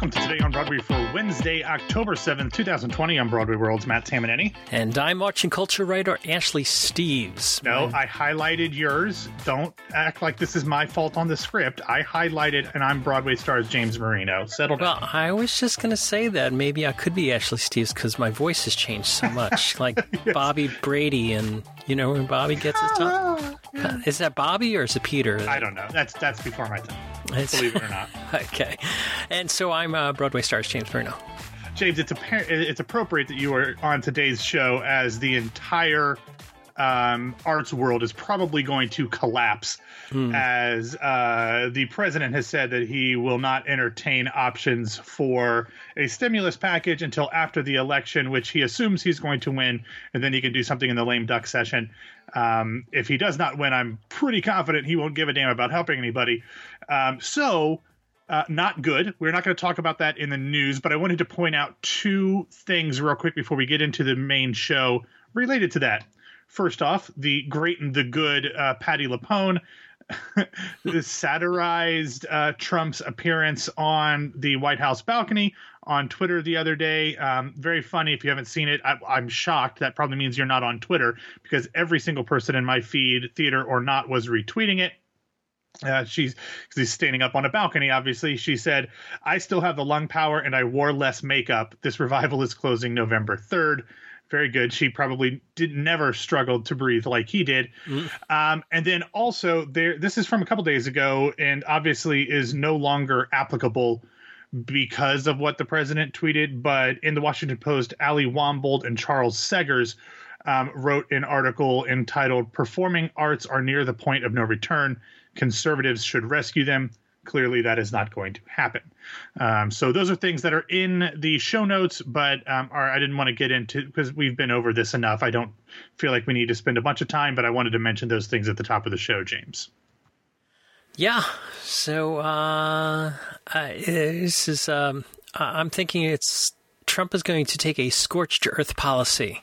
welcome to Today on Broadway for Wednesday, October 7th, 2020. I'm Broadway World's Matt Tamanini. And I'm watching culture writer Ashley Steves. No, I highlighted yours. Don't act like this is my fault on the script. I highlighted, and I'm Broadway stars James Marino. Settle down. Well, I was just going to say that maybe I could be Ashley Steves because my voice has changed so much. like yes. Bobby Brady, and you know when Bobby gets his tongue. Ah. is that Bobby or is it Peter? I don't know. That's that's before my time. Believe it or not. okay. And so I'm uh, Broadway stars James Bruno. James, it's apparent it's appropriate that you are on today's show as the entire um, arts world is probably going to collapse hmm. as uh, the president has said that he will not entertain options for a stimulus package until after the election, which he assumes he's going to win, and then he can do something in the lame duck session. Um, if he does not win, I'm pretty confident he won't give a damn about helping anybody. Um, so. Uh, not good. We're not going to talk about that in the news, but I wanted to point out two things real quick before we get into the main show related to that. First off, the great and the good uh, Patti LuPone satirized uh, Trump's appearance on the White House balcony on Twitter the other day. Um, very funny. If you haven't seen it, I, am shocked. That probably means you're not on Twitter because every single person in my feed, theater or not, was retweeting it. Uh, she's she's standing up on a balcony. Obviously, she said, "I still have the lung power, and I wore less makeup. This revival is closing November third very good. She probably did never struggled to breathe like he did. Mm. Um, and then also there, this is from a couple days ago, and obviously is no longer applicable because of what the president tweeted. But in the Washington Post, Ali Wombold and Charles Segars um, wrote an article entitled "Performing Arts Are Near the Point of No Return. Conservatives Should Rescue Them." clearly that is not going to happen. Um, so those are things that are in the show notes, but um, are, I didn't want to get into because we've been over this enough. I don't feel like we need to spend a bunch of time, but I wanted to mention those things at the top of the show, James. Yeah. So uh, I, this is. Um, I'm thinking it's Trump is going to take a scorched earth policy.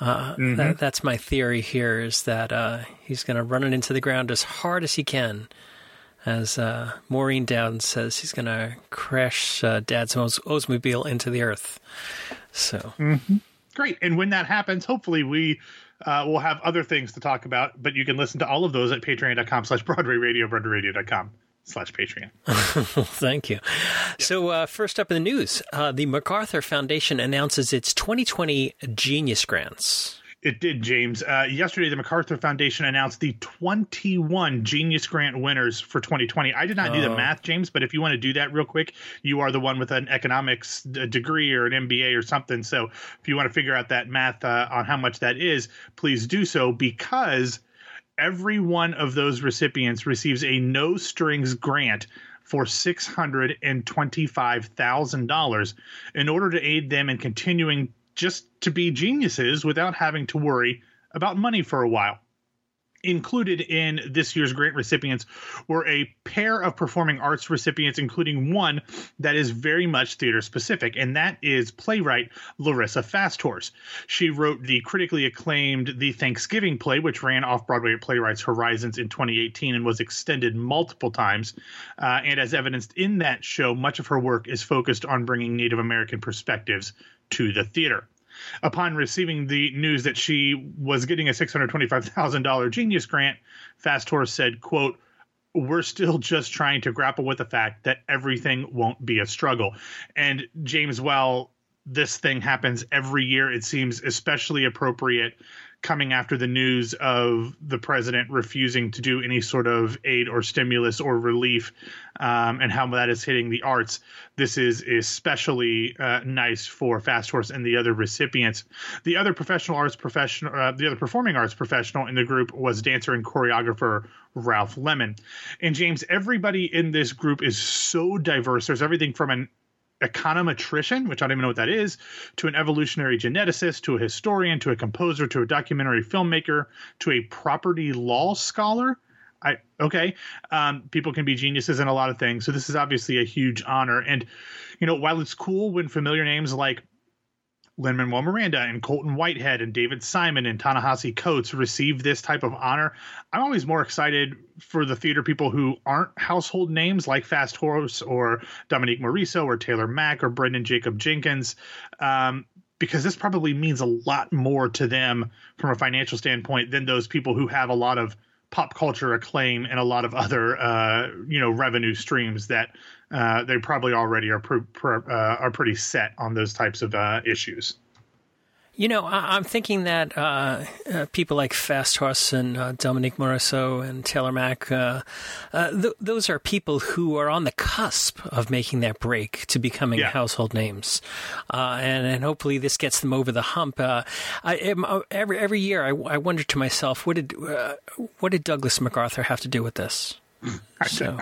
Uh, mm-hmm. that, that's my theory here is that uh, he's going to run it into the ground as hard as he can as uh, Maureen Dowden says he's going to crash uh, Dad's Oldsmobile into the earth. So mm-hmm. great, and when that happens, hopefully we uh, will have other things to talk about. But you can listen to all of those at Patreon.com/slash Broadway Radio, BroadwayRadio.com slash Patreon. Thank you. So, uh, first up in the news, uh, the MacArthur Foundation announces its 2020 Genius Grants. It did, James. Uh, yesterday, the MacArthur Foundation announced the 21 Genius Grant winners for 2020. I did not do the oh. math, James, but if you want to do that real quick, you are the one with an economics degree or an MBA or something. So if you want to figure out that math uh, on how much that is, please do so because every one of those recipients receives a no strings grant for $625,000 in order to aid them in continuing just to be geniuses without having to worry about money for a while. Included in this year's grant recipients were a pair of performing arts recipients, including one that is very much theater specific, and that is playwright Larissa Fasthorse. She wrote the critically acclaimed The Thanksgiving play, which ran off Broadway at Playwrights Horizons in 2018 and was extended multiple times. Uh, and as evidenced in that show, much of her work is focused on bringing Native American perspectives to the theater. Upon receiving the news that she was getting a $625,000 Genius Grant, Fasthorse said, quote, we're still just trying to grapple with the fact that everything won't be a struggle. And James, while this thing happens every year, it seems especially appropriate coming after the news of the president refusing to do any sort of aid or stimulus or relief um, and how that is hitting the arts. This is especially uh, nice for Fasthorse and the other recipients. The other professional arts professional, uh, the other performing arts professional in the group was dancer and choreographer Ralph Lemon. And James, everybody in this group is so diverse. There's everything from an econometrician, which I don't even know what that is, to an evolutionary geneticist, to a historian, to a composer, to a documentary filmmaker, to a property law scholar. I okay. Um, people can be geniuses in a lot of things, so this is obviously a huge honor. And you know, while it's cool when familiar names like Lin Manuel Miranda and Colson Whitehead and David Simon and Ta-Nehisi Coates receive this type of honor, I'm always more excited for the theater people who aren't household names like Fasthorse or Dominique Morisseau or Taylor Mac or Branden Jacob Jenkins. Um, because this probably means a lot more to them from a financial standpoint than those people who have a lot of pop culture acclaim and a lot of other uh, you know revenue streams that uh, they probably already are pr- pr- uh, are pretty set on those types of uh, issues. You know, I- am thinking that uh, uh, people like Fasthorse and uh, Dominique Morisseau and Taylor Mac, uh, uh, th- those are people who are on the cusp of making that break to becoming yeah. household names, uh, and and hopefully this gets them over the hump. I, every every year, I, I wonder to myself, what did what did Douglas MacArthur have to do with this? so,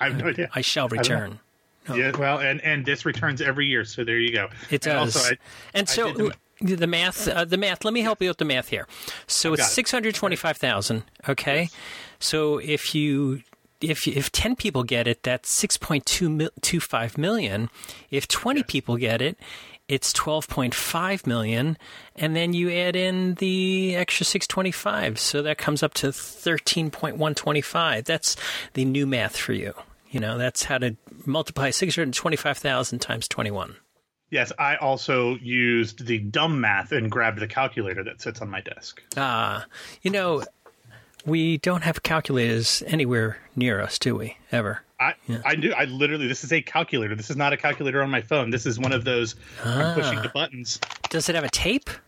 I have no idea. I shall return. I yeah, well, and and this returns every year, so there you go. It does. And, also, I, and so the math uh, the math let me help you with the math here. So it's 625000 okay? So if you if if 10 people get it that's 6.225 million. If 20 people get it it's 12.5 million. And then you add in the extra 625 so that comes up to 13.125 that's the new math for you you know that's how to multiply 625,000 times 21 Yes, I also used the dumb math and grabbed the calculator that sits on my desk. Ah, uh, you know, we don't have calculators anywhere near us, do we? Ever? I, yeah. I do. I literally, this is a calculator. This is not a calculator on my phone. This is one of those. Ah. I'm pushing the buttons. Does it have a tape?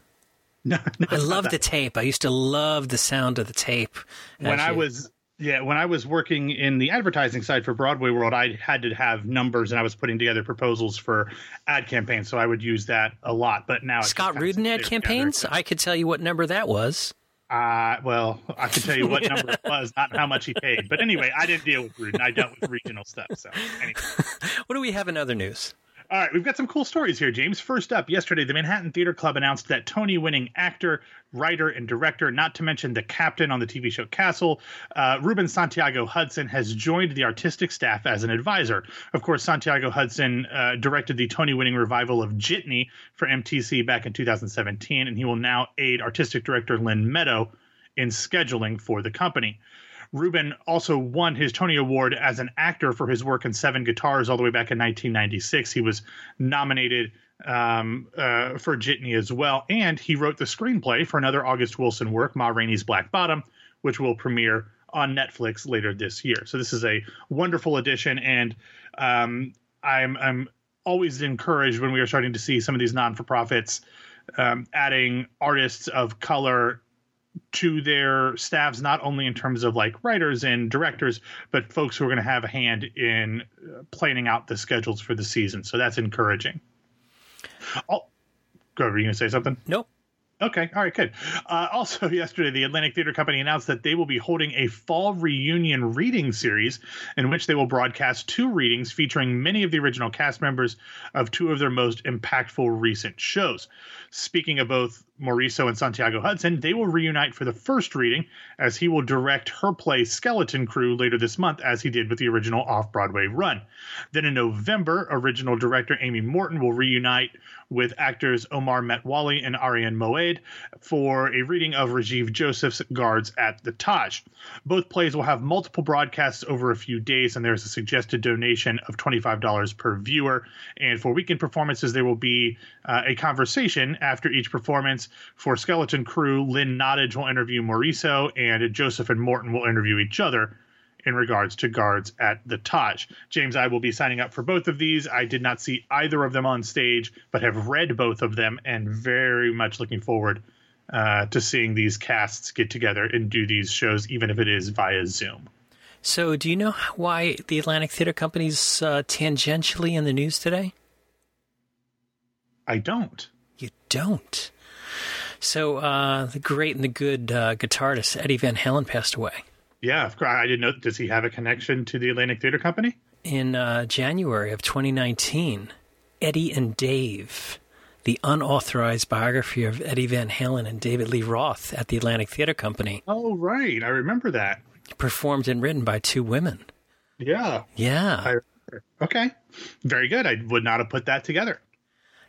No, no I love the tape. I used to love the sound of the tape. When I was yeah, when I was working in the advertising side for Broadway World, I had to have numbers and I was putting together proposals for ad campaigns, so I would use that a lot. But now Scott Rudin ad campaigns, together. I could tell you what number that was. Uh, well, I can tell you what number it was, not how much he paid. But anyway, I didn't deal with Rudin. I dealt with regional stuff. So, anyway. what do we have in other news? All right, we've got some cool stories here, James. First up, yesterday, the Manhattan Theater Club announced that Tony winning actor, writer, and director, not to mention the captain on the TV show Castle, uh, Ruben Santiago Hudson, has joined the artistic staff as an advisor. Of course, Santiago Hudson uh, directed the Tony winning revival of Jitney for MTC back in 2017, and he will now aid artistic director Lynn Meadow in scheduling for the company. Ruben also won his Tony Award as an actor for his work in Seven Guitars all the way back in 1996. He was nominated um, uh, for Jitney as well, and he wrote the screenplay for another August Wilson work, Ma Rainey's Black Bottom, which will premiere on Netflix later this year. So this is a wonderful addition, and um, I'm I'm always encouraged when we are starting to see some of these non for profits um, adding artists of color to their staffs, not only in terms of like writers and directors, but folks who are going to have a hand in uh, planning out the schedules for the season. So that's encouraging. Oh, go over. You going to say something? Nope. Okay. All right. Good. Uh, also, yesterday, the Atlantic Theater Company announced that they will be holding a fall reunion reading series in which they will broadcast two readings featuring many of the original cast members of two of their most impactful recent shows. Speaking of both Morisseau and Santiago Hudson, they will reunite for the first reading as he will direct her play Skeleton Crew later this month, as he did with the original off Broadway run. Then in November, original director Amy Morton will reunite with actors Omar Metwally and Arian Moayed for a reading of Rajiv Joseph's Guards at the Taj. Both plays will have multiple broadcasts over a few days, and there's a suggested donation of $25 per viewer. And for weekend performances, there will be uh, a conversation after each performance. For Skeleton Crew, Lynn Nottage will interview Morisseau, and Joseph and Morton will interview each other in regards to guards at the Taj. James, I will be signing up for both of these. I did not see either of them on stage, but have read both of them and very much looking forward uh, to seeing these casts get together and do these shows, even if it is via Zoom. So, do you know why the Atlantic Theater Company's uh, tangentially in the news today? I don't. You don't. So, uh, the great and the good uh, guitarist Eddie Van Halen passed away. Yeah, I didn't know. Does he have a connection to the Atlantic Theater Company? In uh, January of 2019, Eddie and Dave, the unauthorized biography of Eddie Van Halen and David Lee Roth at the Atlantic Theater Company. Oh, right. I remember that. Performed and written by two women. Yeah. Yeah. I, okay. Very good. I would not have put that together.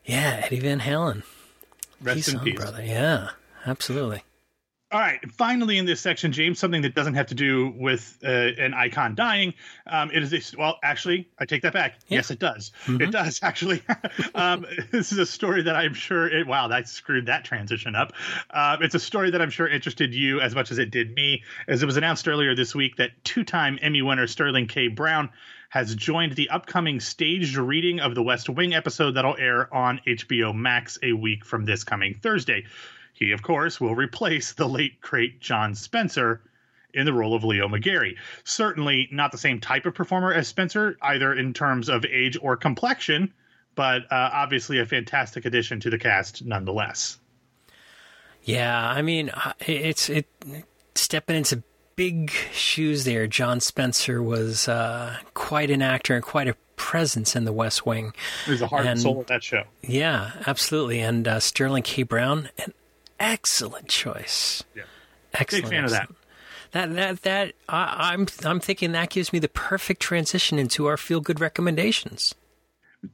Yeah, Eddie Van Halen. Rest peace in on, peace. brother. Yeah, absolutely. All right, finally in this section, James, something that doesn't have to do with uh, an icon dying. Um, it is a, well, actually, I take that back. Yeah. Yes, it does. It does actually. um, this is a story that I'm sure. It, wow, that screwed that transition up. Uh, it's a story that I'm sure interested you as much as it did me, as it was announced earlier this week that two-time Emmy winner Sterling K. Brown has joined the upcoming staged reading of the West Wing episode that'll air on HBO Max a week from this coming Thursday. He, of course, will replace the late great John Spencer in the role of Leo McGarry. Certainly not the same type of performer as Spencer, either in terms of age or complexion, but uh, obviously a fantastic addition to the cast nonetheless. Yeah, I mean, uh, it's it stepping into big shoes there. John Spencer was uh, quite an actor and quite a presence in the West Wing. There's a heart and And- soul of that show. Yeah, absolutely. And uh, Sterling K. Brown, an excellent choice. Yeah. Excellent. Big fan of that. That that that I, I'm I'm thinking that gives me the perfect transition into our feel good recommendations.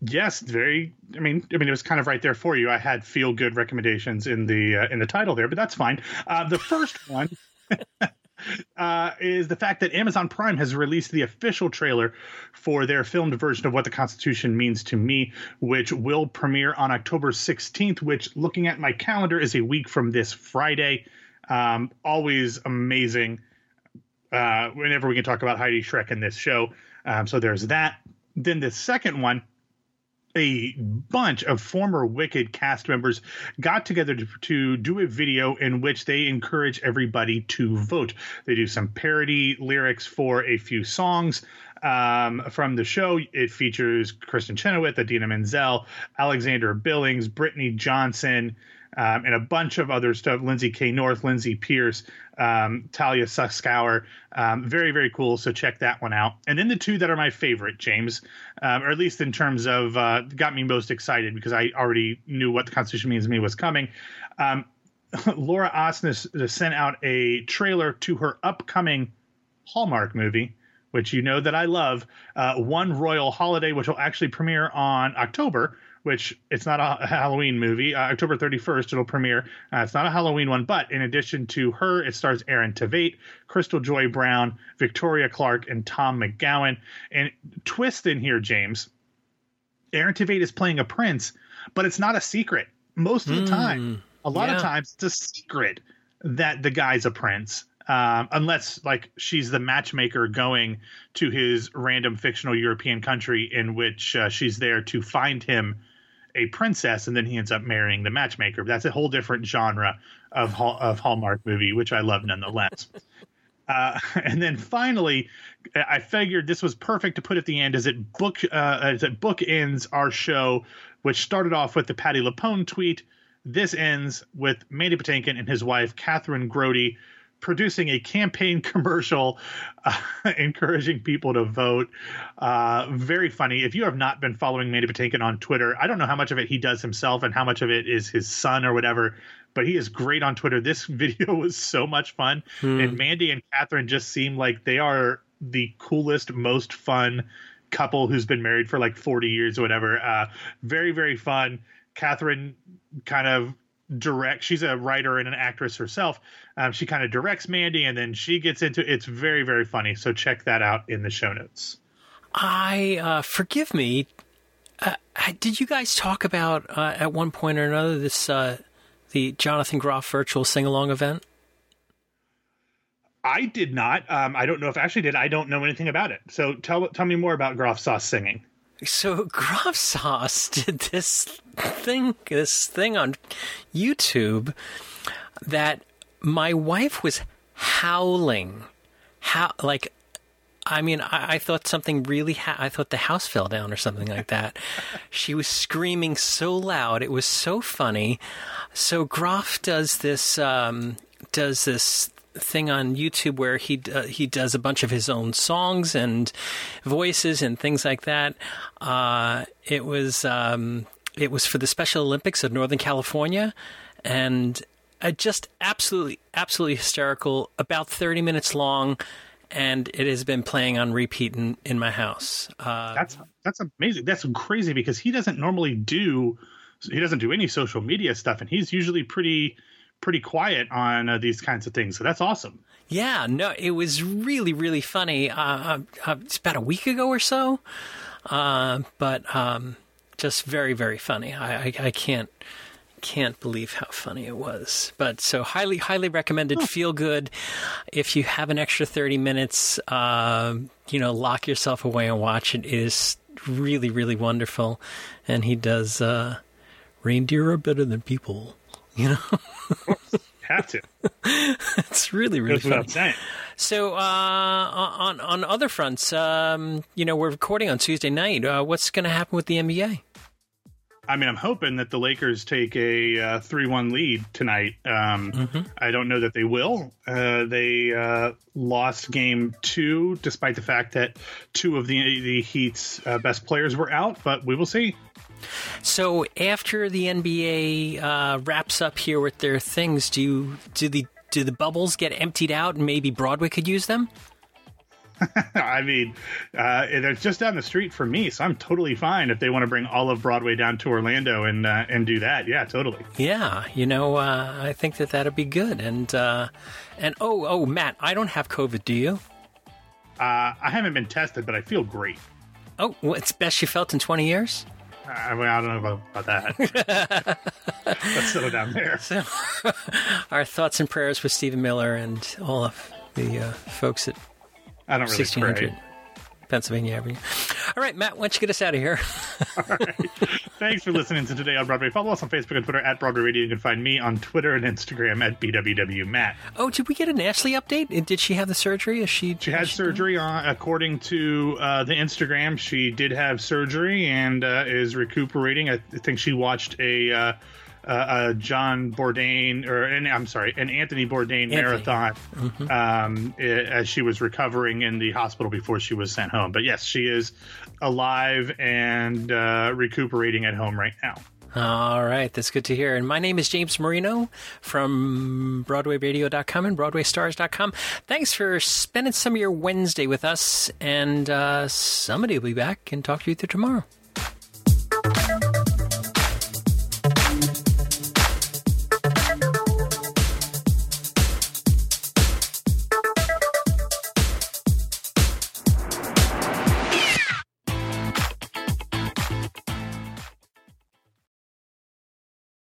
Yes, very. I mean, I mean, it was kind of right there for you. I had feel good recommendations in the uh, in the title there, but that's fine. Uh, the first one uh, is the fact that Amazon Prime has released the official trailer for their filmed version of What the Constitution Means to Me, which will premiere on October 16th. Which, looking at my calendar, is a week from this Friday. Um, always amazing. Uh, whenever we can talk about Heidi Schreck in this show, um, so there's that. Then the second one a bunch of former Wicked cast members got together to, to do a video in which they encourage everybody to vote. They do some parody lyrics for a few songs um, from the show. It features Kristin Chenoweth, Idina Menzel, Alexandra Billings, Brittney Johnson. Um, and a bunch of other stuff. Lindsay K. North, Lindsay Pearce, um, Talia Suskauer. Um, very, very cool. So check that one out. And then the two that are my favorite, James, um, or at least in terms of uh, got me most excited because I already knew what the Constitution means to me was coming. Um, Laura Osnes sent out a trailer to her upcoming Hallmark movie, which you know that I love, uh, One Royal Holiday, which will actually premiere on October. Which it's not a Halloween movie. Uh, October 31st, it'll premiere. Uh, it's not a Halloween one, but in addition to her, it stars Aaron Tveit, Krystal Joy Brown, Victoria Clark, and Tom McGowan. And twist in here, James. Aaron Tveit is playing a prince, but it's not a secret. Most of the time, a lot yeah. of times, it's a secret that the guy's a prince. Um, unless like she's the matchmaker going to his random fictional European country in which uh, she's there to find him a princess, and then he ends up marrying the matchmaker. That's a whole different genre of Hall- of Hallmark movie, which I love nonetheless. Uh, and then finally, I figured this was perfect to put at the end as it book uh, as it bookends our show, which started off with the Patti LuPone tweet. This ends with Mandy Patinkin and his wife Kathryn Grody producing a campaign commercial uh, encouraging people to vote. Uh, very funny. If you have not been following Mandy Patinkin on Twitter, I don't know how much of it he does himself and how much of it is his son or whatever, but he is great on Twitter. This video was so much fun. And Mandy and Kathryn just seem like they are the coolest, most fun couple who's been married for like 40 years or whatever. Uh, very, very fun. Kathryn kind of direct she's a writer and an actress herself um, she kind of directs mandy and then she gets into it's very very funny so check that out in the show notes I uh, forgive me. Uh, did you guys talk about uh, at one point or another this uh, the Jonathan Groff virtual sing along event? i did not um, i don't know if ashley did i don't know anything about it so tell tell me more about groff sauce singing So Groff Sauce did this thing, this thing on YouTube that my wife was howling, how like. I mean, I, I thought something really. Ha- I thought the house fell down or something like that. she was screaming so loud; it was so funny. So Groff does this. Um, does this thing on YouTube where he uh, he does a bunch of his own songs and voices and things like that. Uh, it was um, it was for the Special Olympics of Northern California, and uh, just absolutely absolutely hysterical. About thirty minutes long, and it has been playing on repeat in, in my house. Uh, that's that's amazing that's crazy because he doesn't normally do he doesn't do any social media stuff, and he's usually pretty pretty quiet on uh, these kinds of things. So that's awesome. Yeah, no, it was really really funny. Uh, uh, uh it's about a week ago or so, uh, but um, just very very funny. I, I, I can't can't believe how funny it was. But so highly, highly recommended. Feel good. If you have an extra thirty minutes, uh, you know, lock yourself away and watch it. It is really, really wonderful. And he does. Uh, Reindeer are better than people. You know. have to. it's really, really That's funny. So, uh, on on other fronts, um, you know, we're recording on Tuesday night. Uh, what's going to happen with the NBA? I mean, I'm hoping that the Lakers take a uh, three-one lead tonight. Um, mm-hmm. I don't know that they will. Uh, they uh, lost Game Two, despite the fact that two of the the Heat's uh, best players were out. But we will see. So after the NBA uh, wraps up here with their things, do you do the do the bubbles get emptied out and maybe Broadway could use them? I mean, uh, it's just down the street from me, so I'm totally fine if they want to bring all of Broadway down to Orlando and uh, and do that. Yeah, totally. Yeah, you know, uh, I think that that'd be good. And uh, and oh oh, Matt, I don't have COVID. Do you? Uh, I haven't been tested, but I feel great. Oh, well, it's best you felt in 20 years. I, mean, I don't know about, about that. Let's settle down there. So, our thoughts and prayers with Stephen Miller and all of the uh, folks at I don't really 1600 pray. Pennsylvania Avenue. All right, Matt, why don't you get us out of here? Right. Thanks for listening to Today on Broadway. Follow us on Facebook and Twitter at Broadway Radio. You can find me on Twitter and Instagram at BWW Matt. Oh, did we get an Ashley update? Did she have the surgery? Is she? She had she surgery. On, according to uh, the Instagram, she did have surgery and uh, is recuperating. I think she watched a. Uh, uh, John Bourdain, or an, I'm sorry, an Anthony Bourdain Anthony. marathon mm-hmm. um, as she was recovering in the hospital before she was sent home. But yes, she is alive and uh, recuperating at home right now. All right, that's good to hear. And my name is James Marino from BroadwayRadio.com and BroadwayStars.com. Thanks for spending some of your Wednesday with us, and uh, somebody will be back and talk to you through tomorrow.